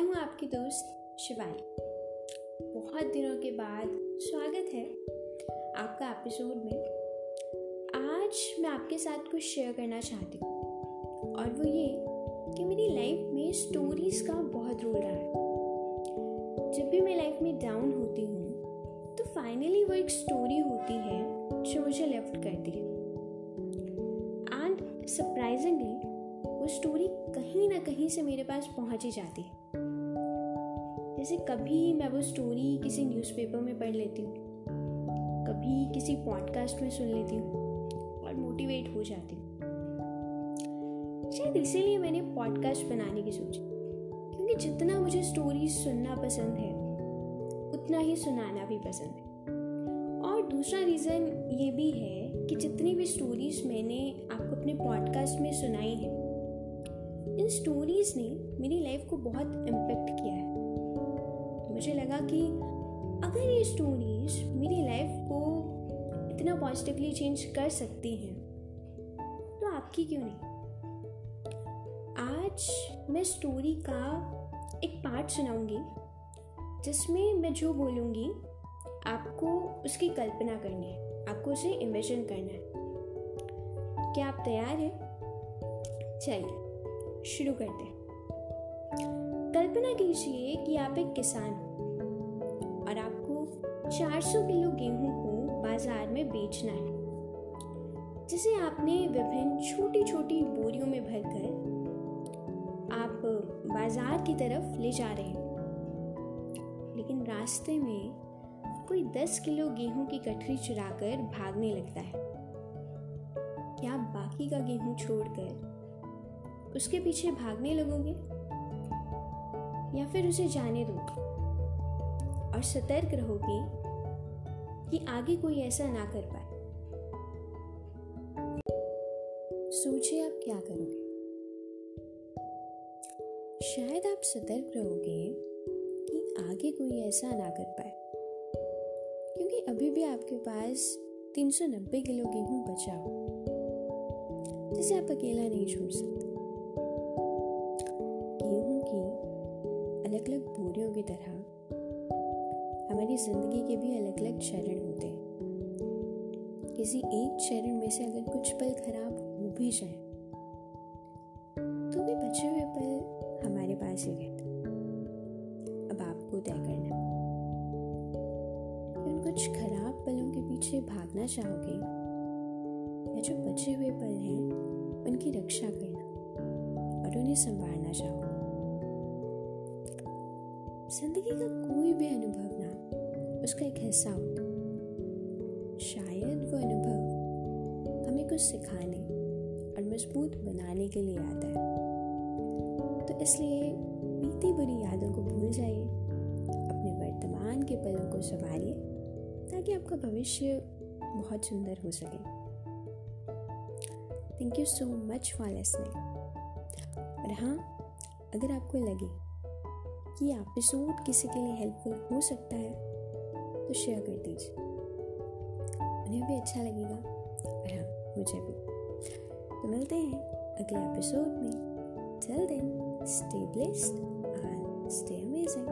हूँ आपकी दोस्त शिवानी। बहुत दिनों के बाद स्वागत है आपका एपिसोड में। आज मैं आपके साथ कुछ शेयर करना चाहती हूँ। और वो ये कि मेरी लाइफ में स्टोरीज़ का बहुत रोल रहा है। जब भी मैं लाइफ में डाउन होती हूँ तो फाइनली वो एक स्टोरी होती है जो मुझे लिफ्ट करती है। एंड सरप्राइजिंगली वो स्टोरी कहीं ना कहीं से मेरे पास पहुँच ही जाती है। जैसे कभी मैं वो स्टोरी किसी न्यूज़पेपर में पढ़ लेती हूँ, कभी किसी पॉडकास्ट में सुन लेती हूँ और मोटिवेट हो जाती हूँ। शायद इसीलिए मैंने पॉडकास्ट बनाने की सोची, क्योंकि जितना मुझे स्टोरी सुनना पसंद है, उतना ही सुनाना भी पसंद है। और दूसरा रीज़न ये भी है कि जितनी भी स्टोरीज मैंने आपको अपने पॉडकास्ट में सुनाई है इन स्टोरीज ने मेरी लाइफ को बहुत इम्पेक्ट किया है। मुझे लगा कि अगर ये स्टोरीज मेरी लाइफ को इतना पॉजिटिवली चेंज कर सकती हैं तो आपकी क्यों नहीं? आज मैं स्टोरी का एक पार्ट सुनाऊँगी, जिसमें मैं जो बोलूँगी, आपको उसकी कल्पना करनी है, आपको उसे इमेजिन करना है। क्या आप तैयार हैं? चलिए। शुरू करते हैं। कल्पना कीजिए कि आप एक किसान हो और आपको 400 किलो गेहूँ को बाज़ार में बेचना है। जिसे आपने विभिन्न छोटी छोटी बोरियों में भरकर आप बाज़ार की तरफ़ ले जा रहे हैं। लेकिन रास्ते में कोई 10 किलो गेहूँ की गठरी चुराकर भागने लगता है। क्या बाकी का गेहूँ छोड़कर उसके पीछे भागने लगोगे? या फिर उसे जाने दोगे? और सतर्क रहोगे कि आगे कोई ऐसा ना कर पाए। सोचिए आप क्या करोगे। शायद आप सतर्क रहोगे कि आगे कोई ऐसा ना कर पाए। क्योंकि अभी भी आपके पास 390 किलो गेहूँ बचा हो। जिसे आप अकेला नहीं छोड़ सकते। अलग अलग बोरियों की तरह। हमारी ज़िंदगी के भी अलग अलग चरण होते हैं। किसी एक चरण में से अगर कुछ पल खराब हो भी जाए तो भी बचे हुए पल हमारे पास ही रहते अब आपको तय करना उन कुछ खराब पलों के पीछे भागना चाहोगे, या जो बचे हुए पल हैं, उनकी रक्षा करना और उन्हें संभालना चाहोगे ज़िंदगी का कोई भी अनुभव ना उसका एक हिस्सा होता शायद वो अनुभव हमें कुछ सिखाने और मज़बूत बनाने के लिए आता है। तो इसलिए बीती बुरी यादों को भूल जाइए, अपने वर्तमान के पलों को संवारिए, ताकि आपका भविष्य बहुत सुंदर हो सके। Thank you so much for listening और हाँ अगर आपको लगे कि एपिसोड किसी के लिए हेल्पफुल हो सकता है तो शेयर कर दीजिए। उन्हें भी अच्छा लगेगा, और हाँ मुझे भी। तो मिलते हैं अगले एपिसोड में। Till then stay blessed and stay amazing